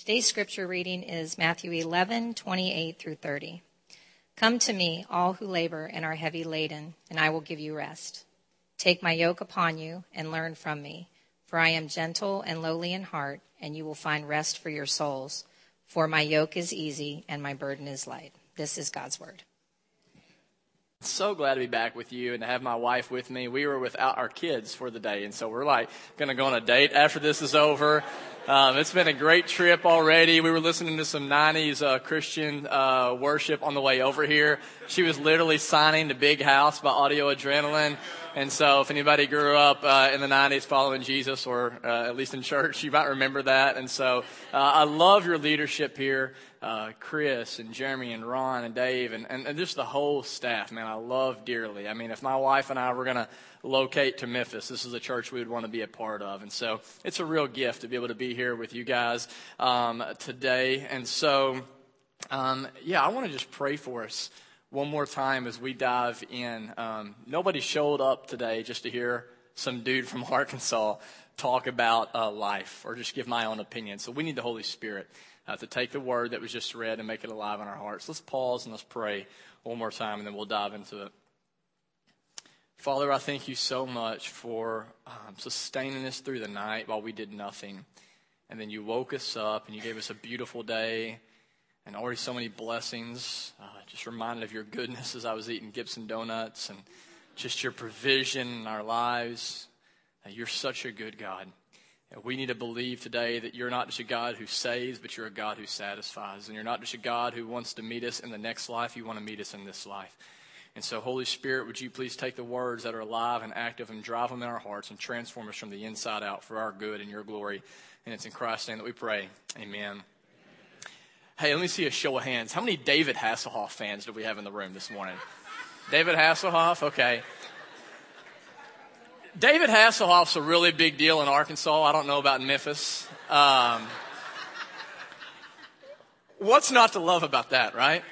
Today's scripture reading is Matthew 11, 28 through 30. Come to me, all who labor and are heavy laden, and I will give you rest. Take my yoke upon you and learn from me, for I am gentle and lowly in heart, and you will find rest for your souls. For my yoke is easy and my burden is light. This is God's word. So glad to be back with you and to have my wife with me. We were without our kids for the day, and so we're like going to go on a date after this is over. Um, it's been a great trip already. We were listening to some 90s uh, Christian uh, worship on the way over here. She was literally signing the Big House by Audio Adrenaline. And so, if anybody grew up uh, in the 90s following Jesus, or uh, at least in church, you might remember that. And so, uh, I love your leadership here, uh, Chris and Jeremy and Ron and Dave, and, and, and just the whole staff, man. I love dearly. I mean, if my wife and I were going to locate to Memphis, this is a church we would want to be a part of. And so, it's a real gift to be able to be here with you guys um, today. And so, um, yeah, I want to just pray for us one more time as we dive in. Um, nobody showed up today just to hear some dude from Arkansas talk about uh, life or just give my own opinion. So we need the Holy Spirit uh, to take the word that was just read and make it alive in our hearts. Let's pause and let's pray one more time and then we'll dive into it. Father, I thank you so much for um, sustaining us through the night while we did nothing. And then you woke us up and you gave us a beautiful day and already so many blessings. Uh, just reminded of your goodness as I was eating Gibson donuts and just your provision in our lives. Uh, you're such a good God. And we need to believe today that you're not just a God who saves, but you're a God who satisfies. And you're not just a God who wants to meet us in the next life, you want to meet us in this life. And so, Holy Spirit, would you please take the words that are alive and active and drive them in our hearts and transform us from the inside out for our good and your glory. And it's in Christ's name that we pray. Amen. Hey, let me see a show of hands. How many David Hasselhoff fans do we have in the room this morning? David Hasselhoff? Okay. David Hasselhoff's a really big deal in Arkansas. I don't know about Memphis. Um, what's not to love about that, right?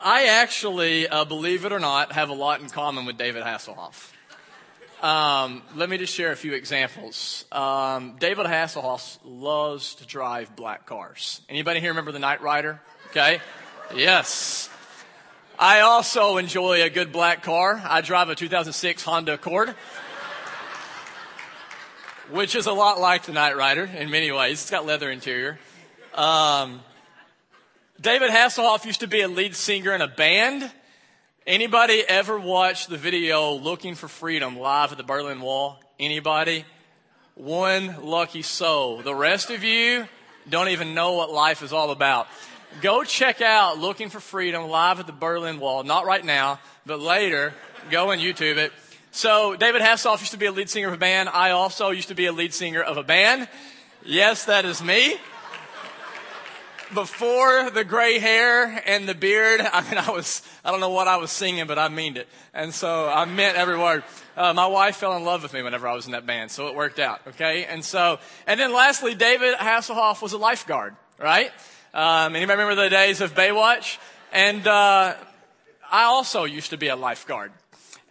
I actually, uh, believe it or not, have a lot in common with David Hasselhoff. Um, let me just share a few examples. Um, David Hasselhoff loves to drive black cars. Anybody here remember the Knight Rider? Okay. Yes. I also enjoy a good black car. I drive a 2006 Honda Accord, which is a lot like the Knight Rider in many ways. It's got leather interior. Um, David Hasselhoff used to be a lead singer in a band. Anybody ever watch the video Looking for Freedom live at the Berlin Wall? Anybody? One lucky soul. The rest of you don't even know what life is all about. Go check out Looking for Freedom live at the Berlin Wall. Not right now, but later. Go and YouTube it. So David Hasselhoff used to be a lead singer of a band. I also used to be a lead singer of a band. Yes, that is me before the gray hair and the beard, I mean, I was, I don't know what I was singing, but I meaned it. And so I meant every word. Uh, my wife fell in love with me whenever I was in that band, so it worked out, okay? And so, and then lastly, David Hasselhoff was a lifeguard, right? Um, anybody remember the days of Baywatch? And, uh, I also used to be a lifeguard.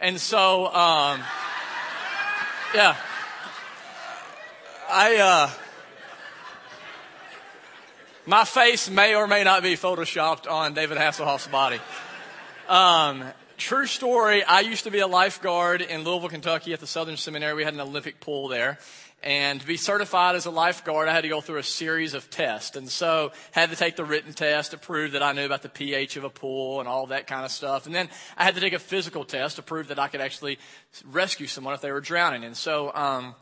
And so, um, yeah. I, uh, my face may or may not be photoshopped on David Hasselhoff's body. Um, true story. I used to be a lifeguard in Louisville, Kentucky at the Southern Seminary. We had an Olympic pool there. And to be certified as a lifeguard, I had to go through a series of tests. And so had to take the written test to prove that I knew about the pH of a pool and all that kind of stuff. And then I had to take a physical test to prove that I could actually rescue someone if they were drowning. And so, um,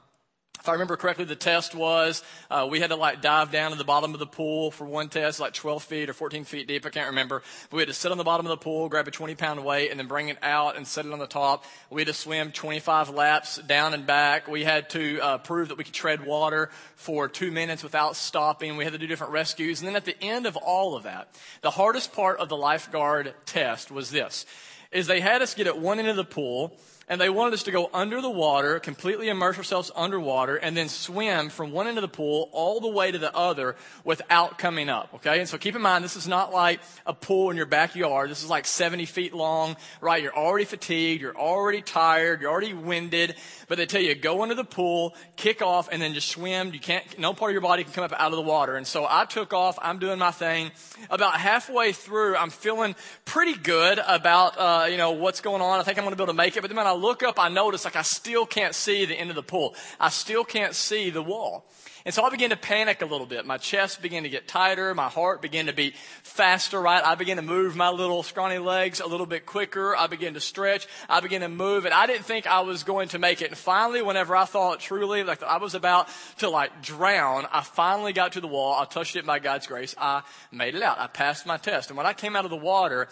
if I remember correctly, the test was uh, we had to like dive down to the bottom of the pool for one test, like 12 feet or 14 feet deep. I can't remember. But we had to sit on the bottom of the pool, grab a 20 pound weight, and then bring it out and set it on the top. We had to swim 25 laps down and back. We had to uh, prove that we could tread water for two minutes without stopping. We had to do different rescues. And then at the end of all of that, the hardest part of the lifeguard test was this, is they had us get at one end of the pool and they wanted us to go under the water, completely immerse ourselves underwater, and then swim from one end of the pool all the way to the other without coming up. Okay? And so keep in mind, this is not like a pool in your backyard. This is like 70 feet long, right? You're already fatigued. You're already tired. You're already winded. But they tell you, go under the pool, kick off, and then just swim. You can't, no part of your body can come up out of the water. And so I took off. I'm doing my thing. About halfway through, I'm feeling pretty good about, uh, you know, what's going on. I think I'm going to be able to make it. But then when I look up, I notice like I still can't see the end of the pool. I still can't see the wall. And so I began to panic a little bit. My chest began to get tighter. My heart began to beat faster, right? I began to move my little scrawny legs a little bit quicker. I began to stretch. I began to move and I didn't think I was going to make it. And finally, whenever I thought truly like I was about to like drown, I finally got to the wall. I touched it by God's grace. I made it out. I passed my test. And when I came out of the water,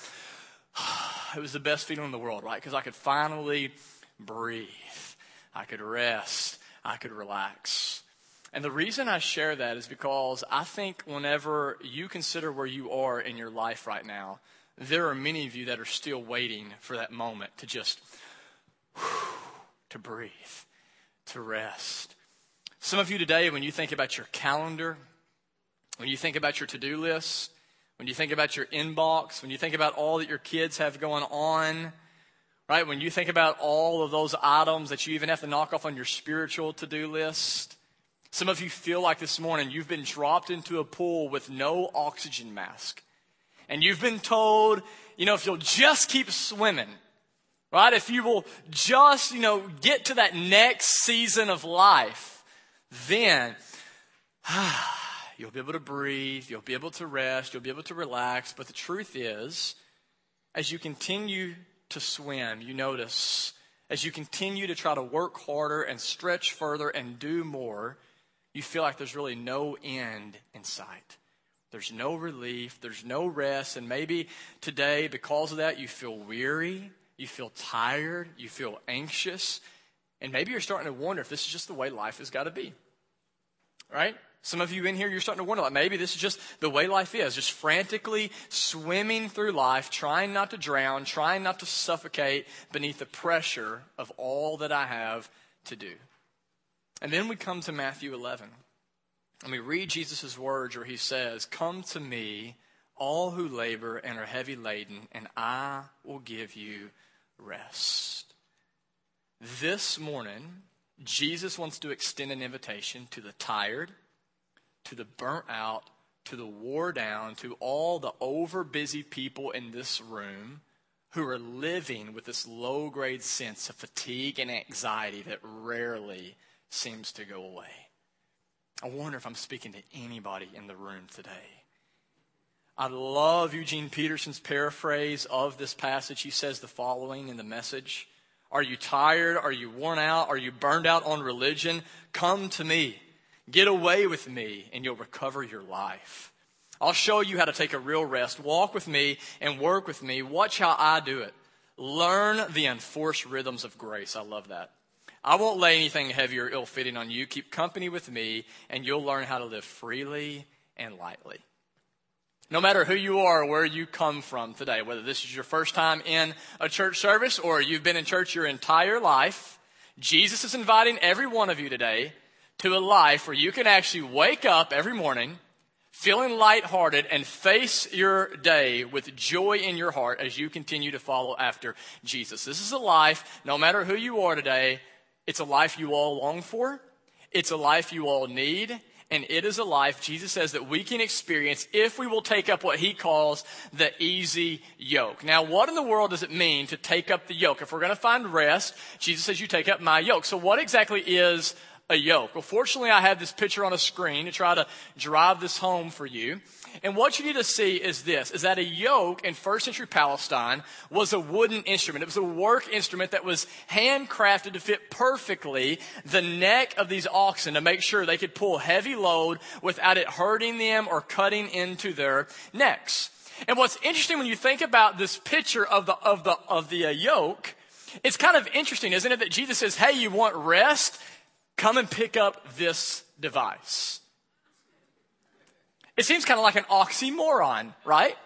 it was the best feeling in the world, right? Because I could finally breathe. I could rest. I could relax. And the reason I share that is because I think whenever you consider where you are in your life right now, there are many of you that are still waiting for that moment to just to breathe, to rest. Some of you today, when you think about your calendar, when you think about your to do list, when you think about your inbox, when you think about all that your kids have going on, right? When you think about all of those items that you even have to knock off on your spiritual to do list, some of you feel like this morning you've been dropped into a pool with no oxygen mask. And you've been told, you know, if you'll just keep swimming, right? If you will just, you know, get to that next season of life, then ah, you'll be able to breathe, you'll be able to rest, you'll be able to relax. But the truth is, as you continue to swim, you notice, as you continue to try to work harder and stretch further and do more, you feel like there's really no end in sight. There's no relief, there's no rest, and maybe today, because of that, you feel weary, you feel tired, you feel anxious, and maybe you're starting to wonder if this is just the way life has got to be. Right? Some of you in here, you're starting to wonder, like maybe this is just the way life is, just frantically swimming through life, trying not to drown, trying not to suffocate beneath the pressure of all that I have to do. And then we come to Matthew 11. And we read Jesus' words where he says, Come to me, all who labor and are heavy laden, and I will give you rest. This morning, Jesus wants to extend an invitation to the tired, to the burnt out, to the wore down, to all the over busy people in this room who are living with this low grade sense of fatigue and anxiety that rarely seems to go away. I wonder if I'm speaking to anybody in the room today. I love Eugene Peterson's paraphrase of this passage. He says the following in the message Are you tired? Are you worn out? Are you burned out on religion? Come to me. Get away with me, and you'll recover your life. I'll show you how to take a real rest. Walk with me and work with me. Watch how I do it. Learn the enforced rhythms of grace. I love that. I won't lay anything heavy or ill fitting on you. Keep company with me, and you'll learn how to live freely and lightly. No matter who you are or where you come from today, whether this is your first time in a church service or you've been in church your entire life, Jesus is inviting every one of you today to a life where you can actually wake up every morning feeling lighthearted and face your day with joy in your heart as you continue to follow after Jesus. This is a life, no matter who you are today, it's a life you all long for. It's a life you all need. And it is a life, Jesus says, that we can experience if we will take up what he calls the easy yoke. Now, what in the world does it mean to take up the yoke? If we're going to find rest, Jesus says, you take up my yoke. So what exactly is a yoke? Well, fortunately, I have this picture on a screen to try to drive this home for you. And what you need to see is this, is that a yoke in first century Palestine was a wooden instrument. It was a work instrument that was handcrafted to fit perfectly the neck of these oxen to make sure they could pull heavy load without it hurting them or cutting into their necks. And what's interesting when you think about this picture of the, of the, of the uh, yoke, it's kind of interesting, isn't it, that Jesus says, hey, you want rest? Come and pick up this device. It seems kind of like an oxymoron, right?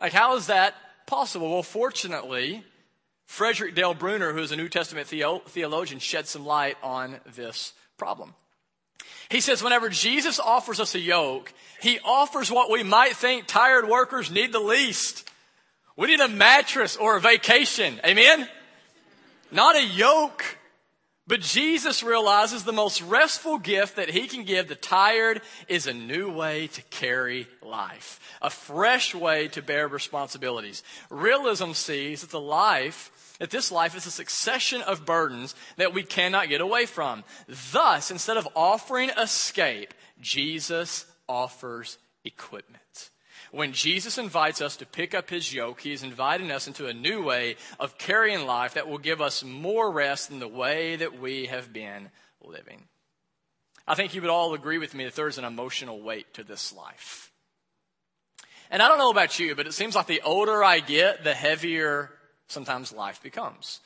Like, how is that possible? Well, fortunately, Frederick Dale Bruner, who is a New Testament theo- theologian, shed some light on this problem. He says, whenever Jesus offers us a yoke, he offers what we might think tired workers need the least. We need a mattress or a vacation. Amen? Not a yoke. But Jesus realizes the most restful gift that he can give the tired is a new way to carry life, a fresh way to bear responsibilities. Realism sees that the life, that this life is a succession of burdens that we cannot get away from. Thus, instead of offering escape, Jesus offers equipment. When Jesus invites us to pick up his yoke, he is inviting us into a new way of carrying life that will give us more rest than the way that we have been living. I think you would all agree with me that there's an emotional weight to this life. And I don't know about you, but it seems like the older I get, the heavier sometimes life becomes.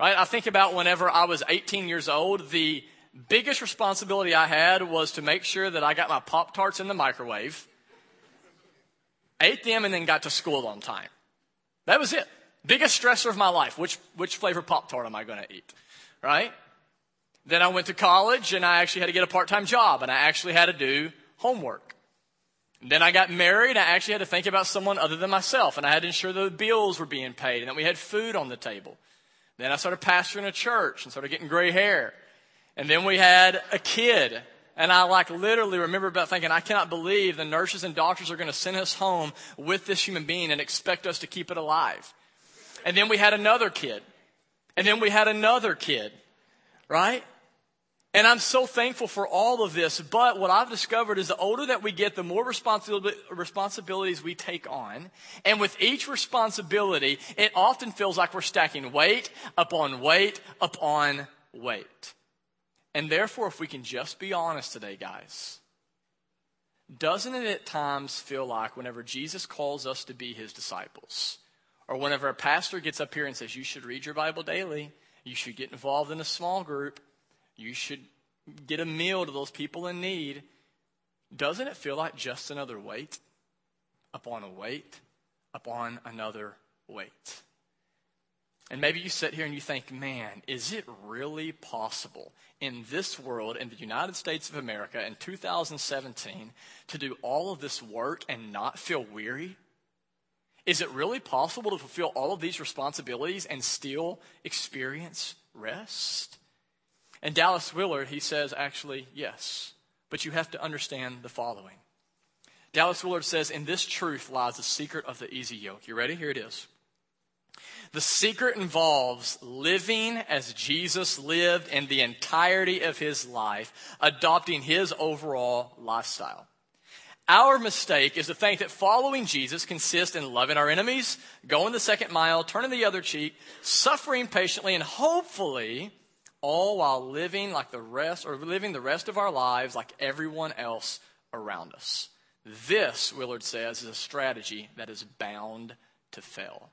Right? I think about whenever I was 18 years old, the biggest responsibility I had was to make sure that I got my Pop Tarts in the microwave ate them, and then got to school on time. That was it. Biggest stressor of my life. Which, which flavor Pop Tart am I going to eat? Right? Then I went to college and I actually had to get a part time job and I actually had to do homework. And then I got married. I actually had to think about someone other than myself and I had to ensure the bills were being paid and that we had food on the table. Then I started pastoring a church and started getting gray hair. And then we had a kid and I like literally remember about thinking, I cannot believe the nurses and doctors are going to send us home with this human being and expect us to keep it alive. And then we had another kid. And then we had another kid. Right? And I'm so thankful for all of this. But what I've discovered is the older that we get, the more responsibilities we take on. And with each responsibility, it often feels like we're stacking weight upon weight upon weight. And therefore, if we can just be honest today, guys, doesn't it at times feel like whenever Jesus calls us to be his disciples, or whenever a pastor gets up here and says, You should read your Bible daily, you should get involved in a small group, you should get a meal to those people in need, doesn't it feel like just another weight upon a weight upon another weight? And maybe you sit here and you think, man, is it really possible in this world, in the United States of America in 2017, to do all of this work and not feel weary? Is it really possible to fulfill all of these responsibilities and still experience rest? And Dallas Willard, he says, actually, yes. But you have to understand the following. Dallas Willard says, in this truth lies the secret of the easy yoke. You ready? Here it is. The secret involves living as Jesus lived in the entirety of his life, adopting his overall lifestyle. Our mistake is to think that following Jesus consists in loving our enemies, going the second mile, turning the other cheek, suffering patiently, and hopefully all while living like the rest or living the rest of our lives like everyone else around us. This, Willard says, is a strategy that is bound to fail.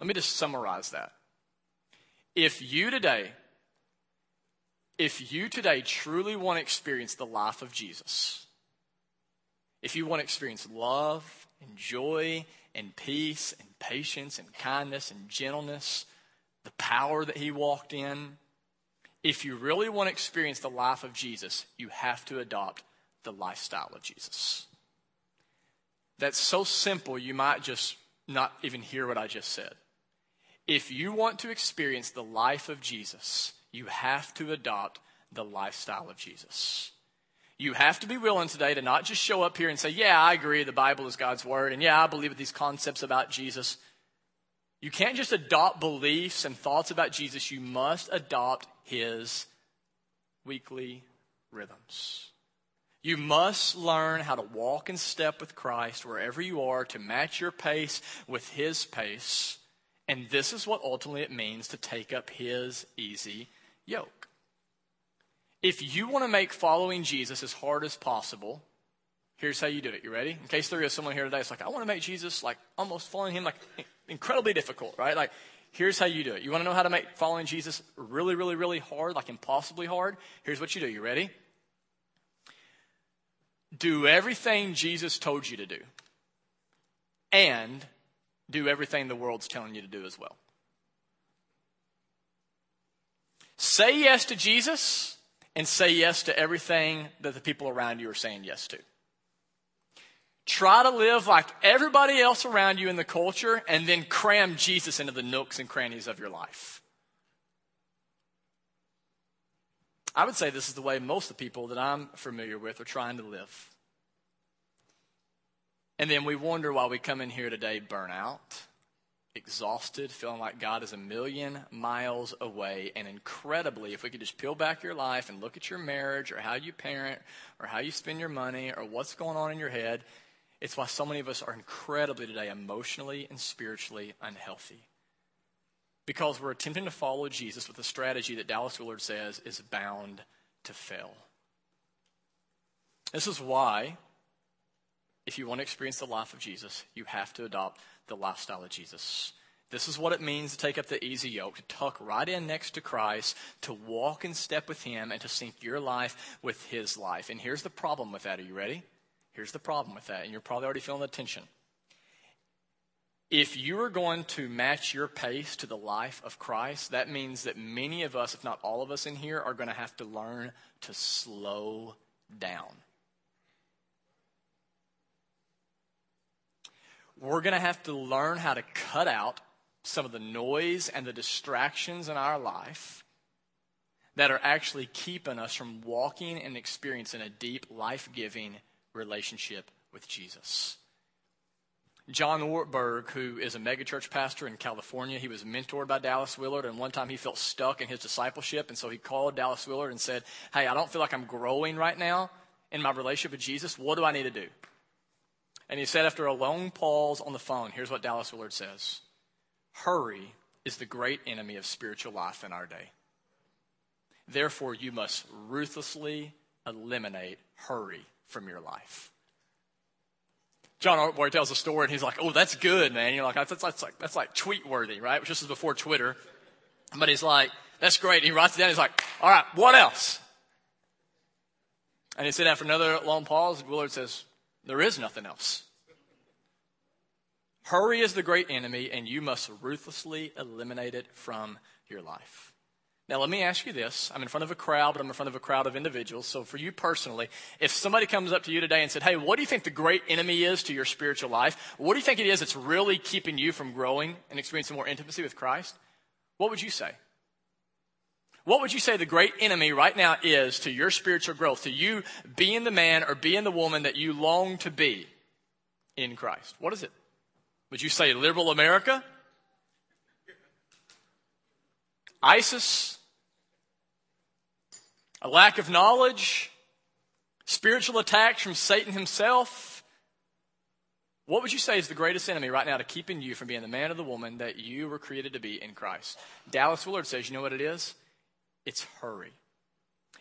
Let me just summarize that. If you today, if you today truly want to experience the life of Jesus, if you want to experience love and joy and peace and patience and kindness and gentleness, the power that he walked in, if you really want to experience the life of Jesus, you have to adopt the lifestyle of Jesus. That's so simple, you might just not even hear what I just said. If you want to experience the life of Jesus, you have to adopt the lifestyle of Jesus. You have to be willing today to not just show up here and say, Yeah, I agree, the Bible is God's word, and yeah, I believe these concepts about Jesus. You can't just adopt beliefs and thoughts about Jesus, you must adopt his weekly rhythms. You must learn how to walk in step with Christ wherever you are to match your pace with his pace and this is what ultimately it means to take up his easy yoke. If you want to make following Jesus as hard as possible, here's how you do it. You ready? In case there is someone here today that's like, I want to make Jesus like almost following him like incredibly difficult, right? Like, here's how you do it. You want to know how to make following Jesus really, really, really hard, like impossibly hard? Here's what you do. You ready? Do everything Jesus told you to do. And do everything the world's telling you to do as well. Say yes to Jesus and say yes to everything that the people around you are saying yes to. Try to live like everybody else around you in the culture and then cram Jesus into the nooks and crannies of your life. I would say this is the way most of the people that I'm familiar with are trying to live. And then we wonder why we come in here today burnout, exhausted, feeling like God is a million miles away. And incredibly, if we could just peel back your life and look at your marriage or how you parent or how you spend your money or what's going on in your head, it's why so many of us are incredibly today emotionally and spiritually unhealthy. Because we're attempting to follow Jesus with a strategy that Dallas Willard says is bound to fail. This is why if you want to experience the life of Jesus, you have to adopt the lifestyle of Jesus. This is what it means to take up the easy yoke, to tuck right in next to Christ, to walk in step with Him, and to sync your life with His life. And here's the problem with that. Are you ready? Here's the problem with that, and you're probably already feeling the tension. If you are going to match your pace to the life of Christ, that means that many of us, if not all of us in here, are going to have to learn to slow down. We're going to have to learn how to cut out some of the noise and the distractions in our life that are actually keeping us from walking and experiencing a deep, life giving relationship with Jesus. John Ortberg, who is a megachurch pastor in California, he was mentored by Dallas Willard, and one time he felt stuck in his discipleship, and so he called Dallas Willard and said, Hey, I don't feel like I'm growing right now in my relationship with Jesus. What do I need to do? And he said, after a long pause on the phone, here's what Dallas Willard says Hurry is the great enemy of spiritual life in our day. Therefore, you must ruthlessly eliminate hurry from your life. John Ortberg tells a story, and he's like, "Oh, that's good, man." You're like, "That's, that's like that's like tweet worthy, right?" Which this is before Twitter, but he's like, "That's great." And he writes it down. He's like, "All right, what else?" And he said, after another long pause, Willard says, there is nothing else. Hurry is the great enemy, and you must ruthlessly eliminate it from your life. Now, let me ask you this. I'm in front of a crowd, but I'm in front of a crowd of individuals. So, for you personally, if somebody comes up to you today and said, Hey, what do you think the great enemy is to your spiritual life? What do you think it is that's really keeping you from growing and experiencing more intimacy with Christ? What would you say? What would you say the great enemy right now is to your spiritual growth, to you being the man or being the woman that you long to be in Christ? What is it? Would you say liberal America? ISIS? A lack of knowledge? Spiritual attacks from Satan himself? What would you say is the greatest enemy right now to keeping you from being the man or the woman that you were created to be in Christ? Dallas Willard says, you know what it is? It's hurry.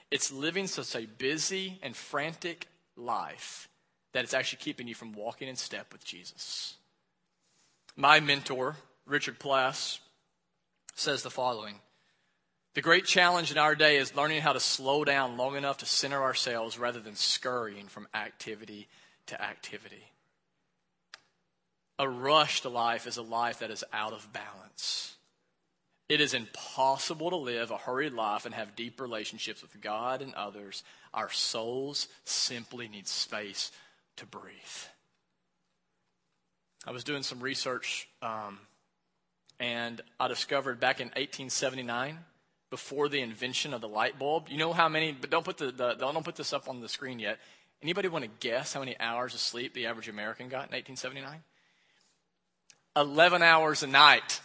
It's living such a busy and frantic life that it's actually keeping you from walking in step with Jesus. My mentor, Richard Plass, says the following The great challenge in our day is learning how to slow down long enough to center ourselves rather than scurrying from activity to activity. A rush to life is a life that is out of balance. It is impossible to live a hurried life and have deep relationships with God and others. Our souls simply need space to breathe. I was doing some research, um, and I discovered back in 1879, before the invention of the light bulb, you know how many? But don't put the, the don't put this up on the screen yet. Anybody want to guess how many hours of sleep the average American got in 1879? 11 hours a night.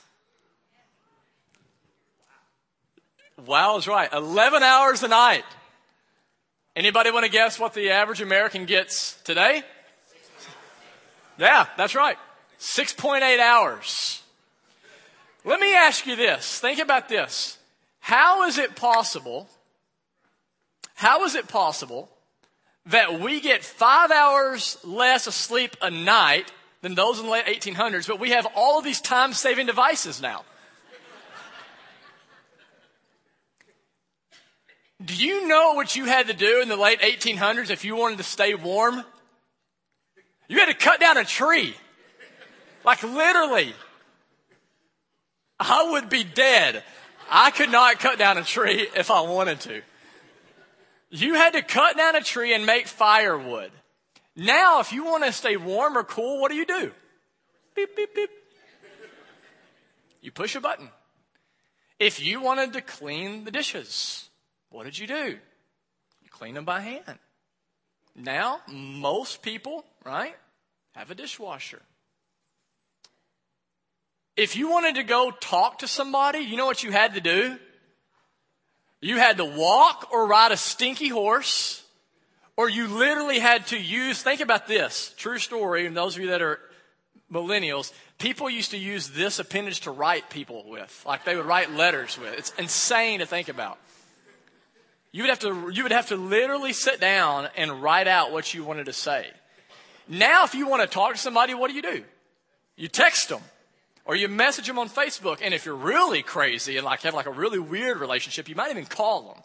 Wow is right. 11 hours a night. Anybody want to guess what the average American gets today? Yeah, that's right. 6.8 hours. Let me ask you this. Think about this. How is it possible? How is it possible that we get five hours less of sleep a night than those in the late 1800s, but we have all of these time saving devices now? Do you know what you had to do in the late 1800s if you wanted to stay warm? You had to cut down a tree. Like literally. I would be dead. I could not cut down a tree if I wanted to. You had to cut down a tree and make firewood. Now, if you want to stay warm or cool, what do you do? Beep, beep, beep. You push a button. If you wanted to clean the dishes, what did you do? You clean them by hand. Now, most people, right, have a dishwasher. If you wanted to go talk to somebody, you know what you had to do? You had to walk or ride a stinky horse, or you literally had to use, think about this, true story, and those of you that are millennials, people used to use this appendage to write people with. Like they would write letters with. It's insane to think about. You would have to, you would have to literally sit down and write out what you wanted to say. Now, if you want to talk to somebody, what do you do? You text them. Or you message them on Facebook. And if you're really crazy and like have like a really weird relationship, you might even call them.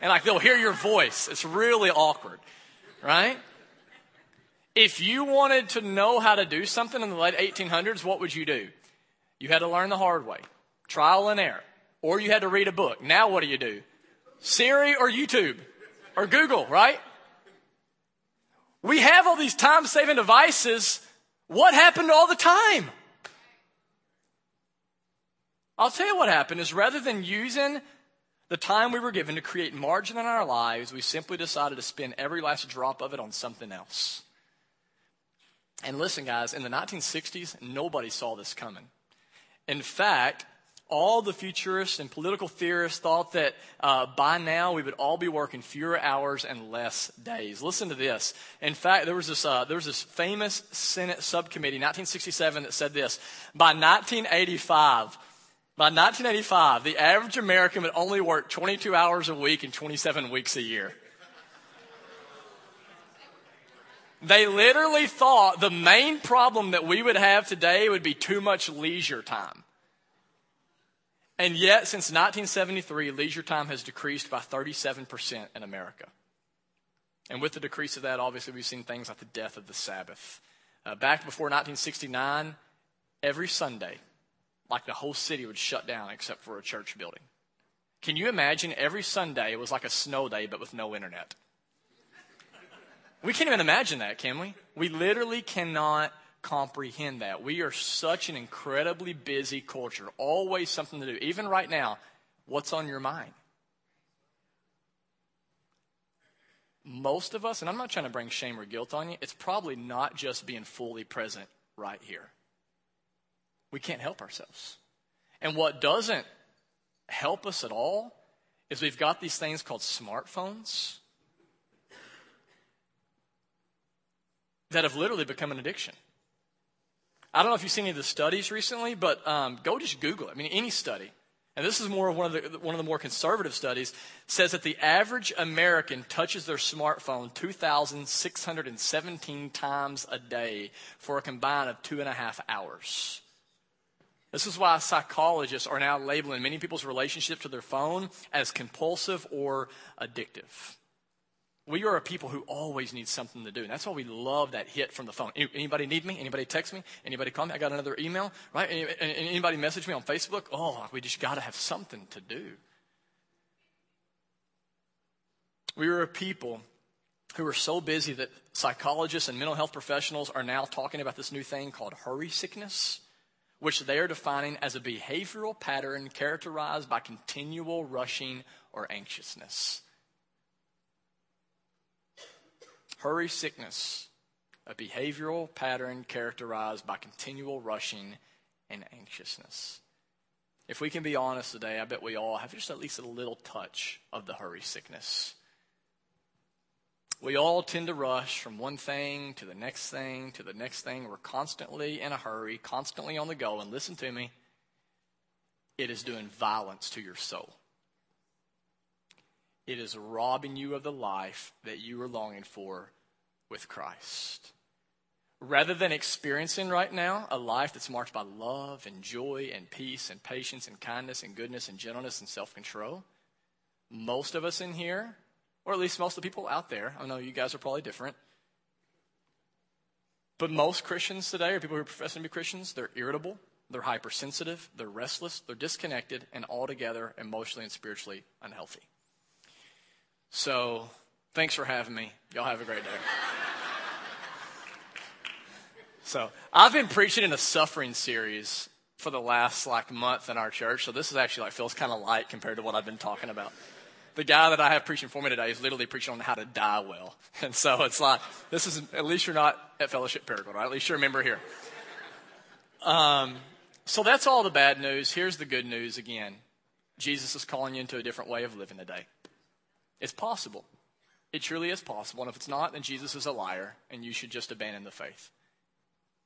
And like they'll hear your voice. It's really awkward. Right? If you wanted to know how to do something in the late 1800s, what would you do? You had to learn the hard way. Trial and error. Or you had to read a book. Now what do you do? Siri or YouTube or Google, right? We have all these time saving devices. What happened all the time? I'll tell you what happened is rather than using the time we were given to create margin in our lives, we simply decided to spend every last drop of it on something else. And listen, guys, in the 1960s, nobody saw this coming. In fact, all the futurists and political theorists thought that uh, by now we would all be working fewer hours and less days. Listen to this. In fact, there was this uh, there was this famous Senate subcommittee, 1967, that said this: by 1985. By 1985, the average American would only work 22 hours a week and 27 weeks a year. They literally thought the main problem that we would have today would be too much leisure time. And yet, since 1973, leisure time has decreased by 37% in America. And with the decrease of that, obviously, we've seen things like the death of the Sabbath. Uh, back before 1969, every Sunday, like the whole city would shut down except for a church building. Can you imagine every Sunday it was like a snow day, but with no internet? We can't even imagine that, can we? We literally cannot comprehend that. We are such an incredibly busy culture, always something to do. Even right now, what's on your mind? Most of us, and I'm not trying to bring shame or guilt on you, it's probably not just being fully present right here. We can't help ourselves. And what doesn't help us at all is we've got these things called smartphones that have literally become an addiction. I don't know if you've seen any of the studies recently, but um, go just Google it. I mean, any study. And this is more of one of the one of the more conservative studies says that the average American touches their smartphone 2,617 times a day for a combined of two and a half hours. This is why psychologists are now labeling many people's relationship to their phone as compulsive or addictive. We are a people who always need something to do. And that's why we love that hit from the phone. Anybody need me? Anybody text me? Anybody call me? I got another email, right? Anybody message me on Facebook? Oh, we just got to have something to do. We are a people who are so busy that psychologists and mental health professionals are now talking about this new thing called hurry sickness, which they are defining as a behavioral pattern characterized by continual rushing or anxiousness. Hurry sickness, a behavioral pattern characterized by continual rushing and anxiousness. If we can be honest today, I bet we all have just at least a little touch of the hurry sickness. We all tend to rush from one thing to the next thing to the next thing. We're constantly in a hurry, constantly on the go. And listen to me, it is doing violence to your soul. It is robbing you of the life that you are longing for with Christ. Rather than experiencing right now a life that's marked by love and joy and peace and patience and kindness and goodness and gentleness and self control, most of us in here, or at least most of the people out there, I know you guys are probably different, but most Christians today, or people who are professing to be Christians, they're irritable, they're hypersensitive, they're restless, they're disconnected, and altogether emotionally and spiritually unhealthy. So, thanks for having me. Y'all have a great day. so, I've been preaching in a suffering series for the last like month in our church. So this is actually like feels kind of light compared to what I've been talking about. The guy that I have preaching for me today is literally preaching on how to die well. And so it's like, this is, at least you're not at Fellowship Paragon, right? At least you're a member here. Um, so that's all the bad news. Here's the good news again. Jesus is calling you into a different way of living today. It's possible. It truly is possible. And if it's not, then Jesus is a liar and you should just abandon the faith.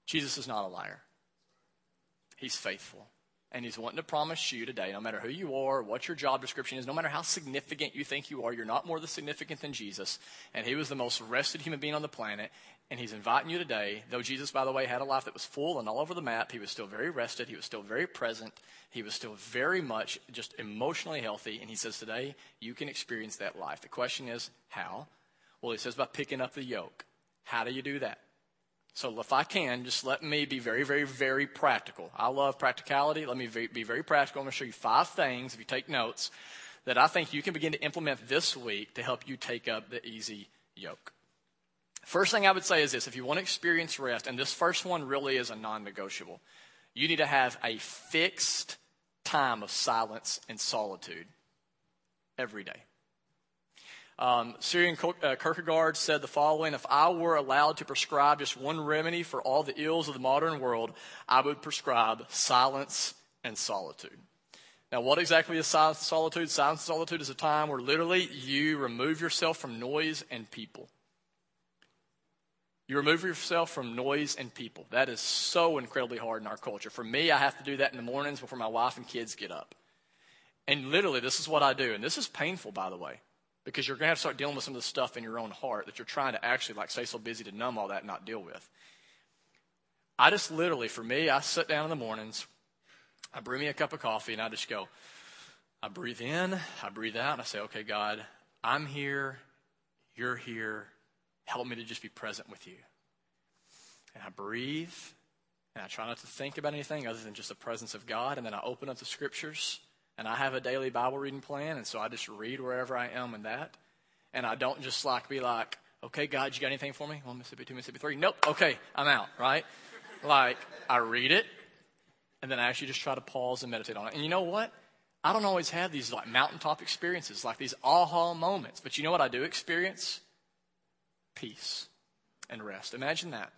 Jesus is not a liar. He's faithful. And he's wanting to promise you today, no matter who you are, what your job description is, no matter how significant you think you are, you're not more the significant than Jesus. And he was the most rested human being on the planet. And he's inviting you today, though Jesus, by the way, had a life that was full and all over the map, he was still very rested. He was still very present. He was still very much just emotionally healthy. And he says, today, you can experience that life. The question is, how? Well, he says, by picking up the yoke. How do you do that? So if I can, just let me be very, very, very practical. I love practicality. Let me be very practical. I'm going to show you five things, if you take notes, that I think you can begin to implement this week to help you take up the easy yoke. First thing I would say is this if you want to experience rest, and this first one really is a non negotiable, you need to have a fixed time of silence and solitude every day. Um, Søren uh, Kierkegaard said the following If I were allowed to prescribe just one remedy for all the ills of the modern world, I would prescribe silence and solitude. Now, what exactly is silence and solitude? Silence and solitude is a time where literally you remove yourself from noise and people. You remove yourself from noise and people. That is so incredibly hard in our culture. For me, I have to do that in the mornings before my wife and kids get up. And literally, this is what I do. And this is painful, by the way because you're going to have to start dealing with some of the stuff in your own heart that you're trying to actually like stay so busy to numb all that and not deal with. I just literally, for me, I sit down in the mornings, I brew me a cup of coffee, and I just go, I breathe in, I breathe out, and I say, okay, God, I'm here, you're here, help me to just be present with you. And I breathe, and I try not to think about anything other than just the presence of God, and then I open up the scriptures and I have a daily Bible reading plan, and so I just read wherever I am in that. And I don't just like be like, okay, God, you got anything for me? One Mississippi, two Mississippi, three. Nope. Okay, I'm out, right? like, I read it, and then I actually just try to pause and meditate on it. And you know what? I don't always have these like mountaintop experiences, like these aha moments. But you know what I do experience? Peace and rest. Imagine that.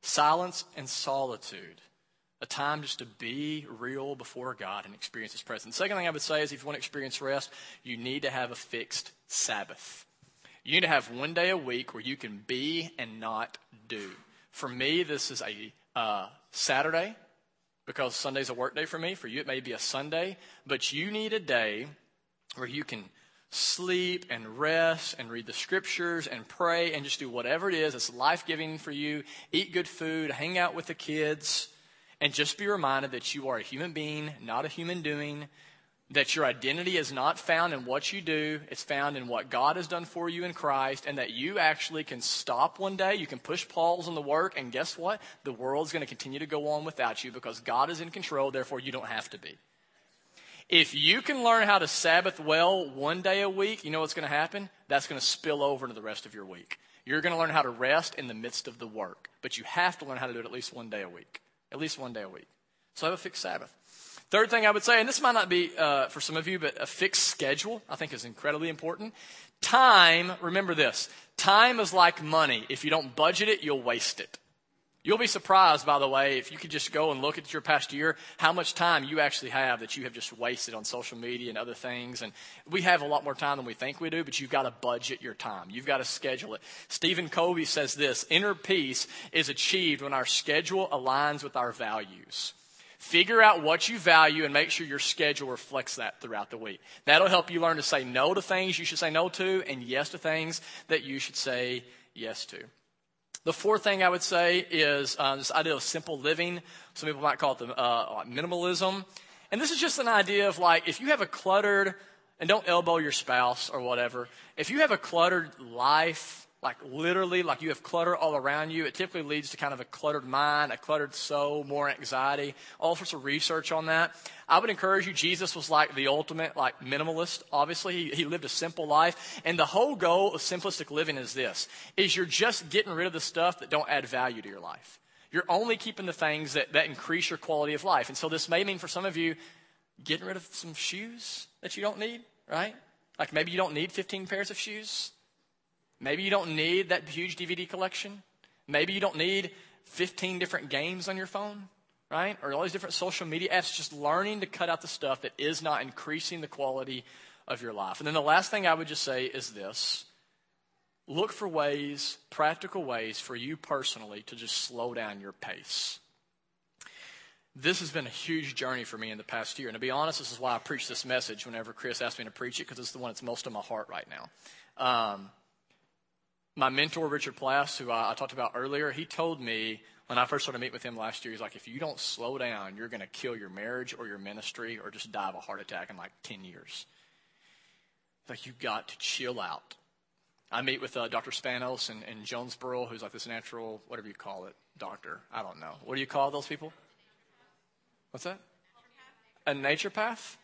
Silence and solitude a time just to be real before God and experience His presence. The second thing I would say is if you want to experience rest, you need to have a fixed Sabbath. You need to have one day a week where you can be and not do. For me, this is a uh, Saturday because Sunday's a work day for me. For you, it may be a Sunday, but you need a day where you can sleep and rest and read the scriptures and pray and just do whatever it is that's life giving for you. Eat good food, hang out with the kids and just be reminded that you are a human being, not a human doing, that your identity is not found in what you do, it's found in what God has done for you in Christ, and that you actually can stop one day, you can push pause on the work, and guess what? The world's going to continue to go on without you because God is in control, therefore you don't have to be. If you can learn how to Sabbath well one day a week, you know what's going to happen? That's going to spill over into the rest of your week. You're going to learn how to rest in the midst of the work, but you have to learn how to do it at least one day a week at least one day a week. So have a fixed Sabbath. Third thing I would say, and this might not be uh, for some of you, but a fixed schedule I think is incredibly important. Time, remember this time is like money. If you don't budget it, you'll waste it. You'll be surprised, by the way, if you could just go and look at your past year, how much time you actually have that you have just wasted on social media and other things. And we have a lot more time than we think we do, but you've got to budget your time. You've got to schedule it. Stephen Covey says this inner peace is achieved when our schedule aligns with our values. Figure out what you value and make sure your schedule reflects that throughout the week. That'll help you learn to say no to things you should say no to and yes to things that you should say yes to. The fourth thing I would say is uh, this idea of simple living. Some people might call it the, uh, minimalism. And this is just an idea of like, if you have a cluttered, and don't elbow your spouse or whatever, if you have a cluttered life like literally, like you have clutter all around you. It typically leads to kind of a cluttered mind, a cluttered soul, more anxiety, all sorts of research on that. I would encourage you, Jesus was like the ultimate, like minimalist, obviously. He, he lived a simple life. And the whole goal of simplistic living is this, is you're just getting rid of the stuff that don't add value to your life. You're only keeping the things that, that increase your quality of life. And so this may mean for some of you, getting rid of some shoes that you don't need, right? Like maybe you don't need 15 pairs of shoes. Maybe you don't need that huge DVD collection. Maybe you don't need 15 different games on your phone, right? Or all these different social media apps. Just learning to cut out the stuff that is not increasing the quality of your life. And then the last thing I would just say is this look for ways, practical ways for you personally to just slow down your pace. This has been a huge journey for me in the past year. And to be honest, this is why I preach this message whenever Chris asked me to preach it, because it's the one that's most in my heart right now. Um, my mentor, Richard Plass, who I, I talked about earlier, he told me when I first started meeting with him last year, he's like, if you don't slow down, you're going to kill your marriage or your ministry or just die of a heart attack in like 10 years. Like, you've got to chill out. I meet with uh, Dr. Spanos and, and Jonesboro, who's like this natural, whatever you call it, doctor. I don't know. What do you call those people? What's that? A naturopath?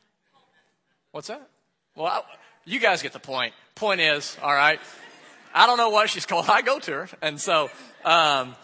What's that? Well, I, you guys get the point. Point is, all right. I don't know what she's called. I go to her. And so, um,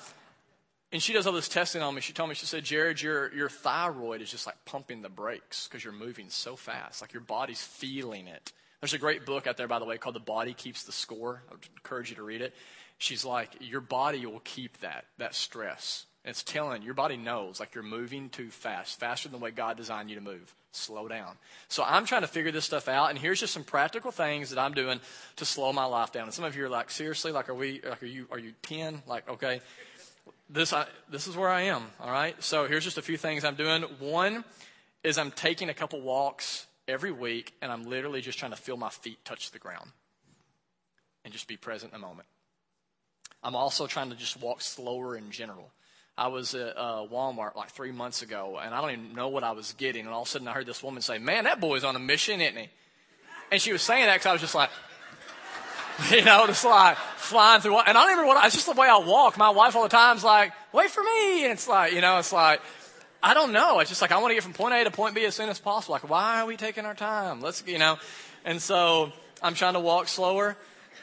and she does all this testing on me. She told me, she said, Jared, your, your thyroid is just like pumping the brakes because you're moving so fast. Like your body's feeling it. There's a great book out there, by the way, called The Body Keeps the Score. I would encourage you to read it. She's like, your body will keep that, that stress. It's telling your body knows like you're moving too fast, faster than the way God designed you to move. Slow down. So I'm trying to figure this stuff out, and here's just some practical things that I'm doing to slow my life down. And some of you are like, seriously, like, are we, like, are you, are you ten? Like, okay, this, I, this is where I am. All right. So here's just a few things I'm doing. One is I'm taking a couple walks every week, and I'm literally just trying to feel my feet touch the ground, and just be present in the moment. I'm also trying to just walk slower in general. I was at uh, Walmart like three months ago, and I don't even know what I was getting. And all of a sudden, I heard this woman say, "Man, that boy's on a mission, isn't he?" And she was saying that because I was just like, you know, just like flying through. And I don't remember what. It's just the way I walk. My wife all the time's like, "Wait for me," and it's like, you know, it's like. I don't know. It's just like I want to get from point A to point B as soon as possible. Like, why are we taking our time? Let's, you know. And so I'm trying to walk slower.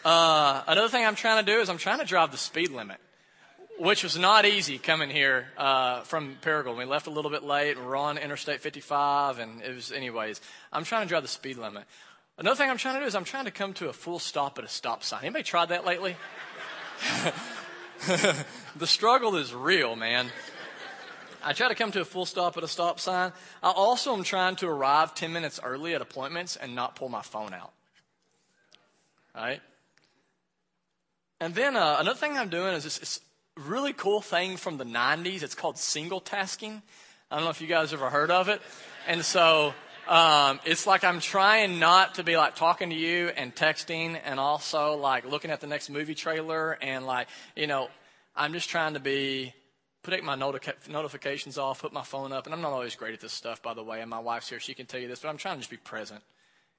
Uh, another thing I'm trying to do is I'm trying to drive the speed limit which was not easy coming here uh, from Paragould. We left a little bit late, we're on Interstate 55, and it was, anyways. I'm trying to drive the speed limit. Another thing I'm trying to do is I'm trying to come to a full stop at a stop sign. Anybody tried that lately? the struggle is real, man. I try to come to a full stop at a stop sign. I also am trying to arrive 10 minutes early at appointments and not pull my phone out. All right? And then uh, another thing I'm doing is just, really cool thing from the 90s. It's called single tasking. I don't know if you guys ever heard of it. And so um, it's like I'm trying not to be like talking to you and texting and also like looking at the next movie trailer and like, you know, I'm just trying to be put my notifications off, put my phone up. And I'm not always great at this stuff, by the way. And my wife's here, she can tell you this, but I'm trying to just be present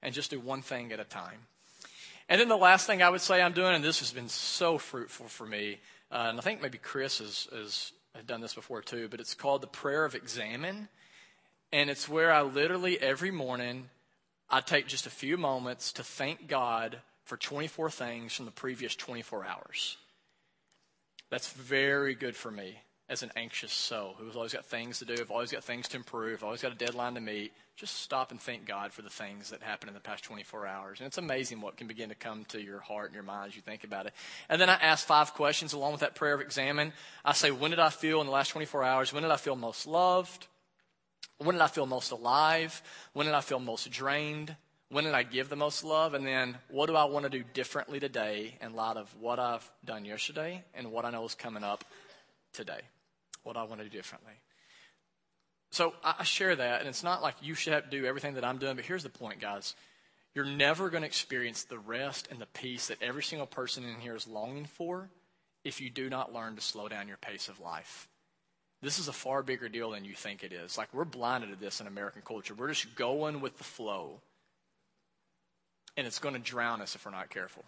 and just do one thing at a time. And then the last thing I would say I'm doing, and this has been so fruitful for me, uh, and I think maybe Chris has, has, has done this before too, but it's called the prayer of examen. And it's where I literally every morning I take just a few moments to thank God for 24 things from the previous 24 hours. That's very good for me as an anxious soul who's always got things to do, I've always got things to improve, always got a deadline to meet. Just stop and thank God for the things that happened in the past 24 hours. And it's amazing what can begin to come to your heart and your mind as you think about it. And then I ask five questions along with that prayer of examen. I say, when did I feel in the last 24 hours? When did I feel most loved? When did I feel most alive? When did I feel most drained? When did I give the most love? And then what do I want to do differently today in light of what I've done yesterday and what I know is coming up today? What I want to do differently. So I share that, and it's not like you should have to do everything that I'm doing, but here's the point, guys. You're never going to experience the rest and the peace that every single person in here is longing for if you do not learn to slow down your pace of life. This is a far bigger deal than you think it is. Like, we're blinded to this in American culture. We're just going with the flow, and it's going to drown us if we're not careful.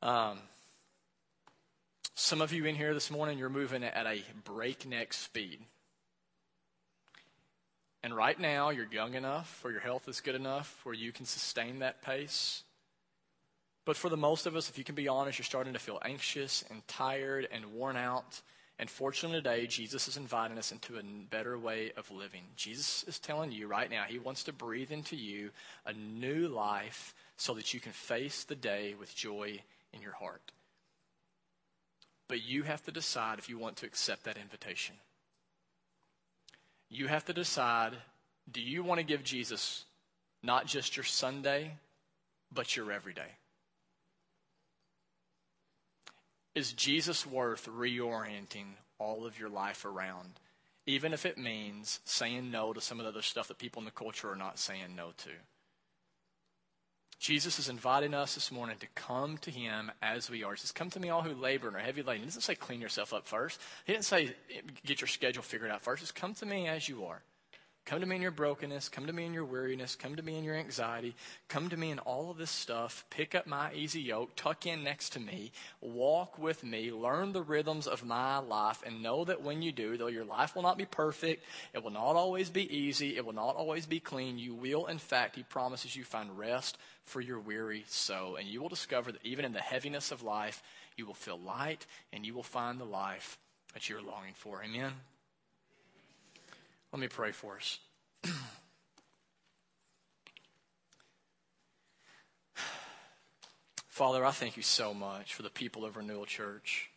Um, some of you in here this morning, you're moving at a breakneck speed. And right now, you're young enough, or your health is good enough, where you can sustain that pace. But for the most of us, if you can be honest, you're starting to feel anxious and tired and worn out. And fortunately, today, Jesus is inviting us into a better way of living. Jesus is telling you right now, He wants to breathe into you a new life so that you can face the day with joy in your heart. But you have to decide if you want to accept that invitation. You have to decide do you want to give Jesus not just your Sunday, but your everyday? Is Jesus worth reorienting all of your life around, even if it means saying no to some of the other stuff that people in the culture are not saying no to? Jesus is inviting us this morning to come to him as we are. He says, Come to me, all who labor and are heavy laden. He doesn't say clean yourself up first. He didn't say get your schedule figured out first. He says, Come to me as you are. Come to me in your brokenness. Come to me in your weariness. Come to me in your anxiety. Come to me in all of this stuff. Pick up my easy yoke. Tuck in next to me. Walk with me. Learn the rhythms of my life. And know that when you do, though your life will not be perfect, it will not always be easy, it will not always be clean, you will, in fact, he promises you find rest for your weary soul. And you will discover that even in the heaviness of life, you will feel light and you will find the life that you're longing for. Amen. Let me pray for us. Father, I thank you so much for the people of Renewal Church.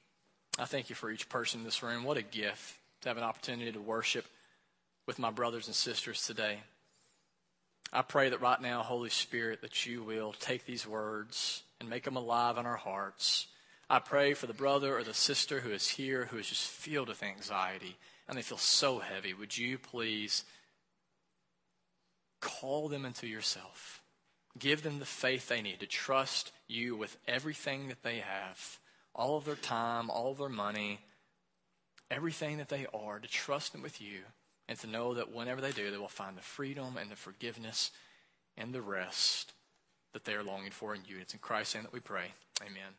I thank you for each person in this room. What a gift to have an opportunity to worship with my brothers and sisters today. I pray that right now, Holy Spirit, that you will take these words and make them alive in our hearts. I pray for the brother or the sister who is here who is just filled with anxiety and they feel so heavy, would you please call them into yourself? Give them the faith they need to trust you with everything that they have, all of their time, all of their money, everything that they are, to trust them with you and to know that whenever they do, they will find the freedom and the forgiveness and the rest that they are longing for in you. It's in Christ's name that we pray. Amen.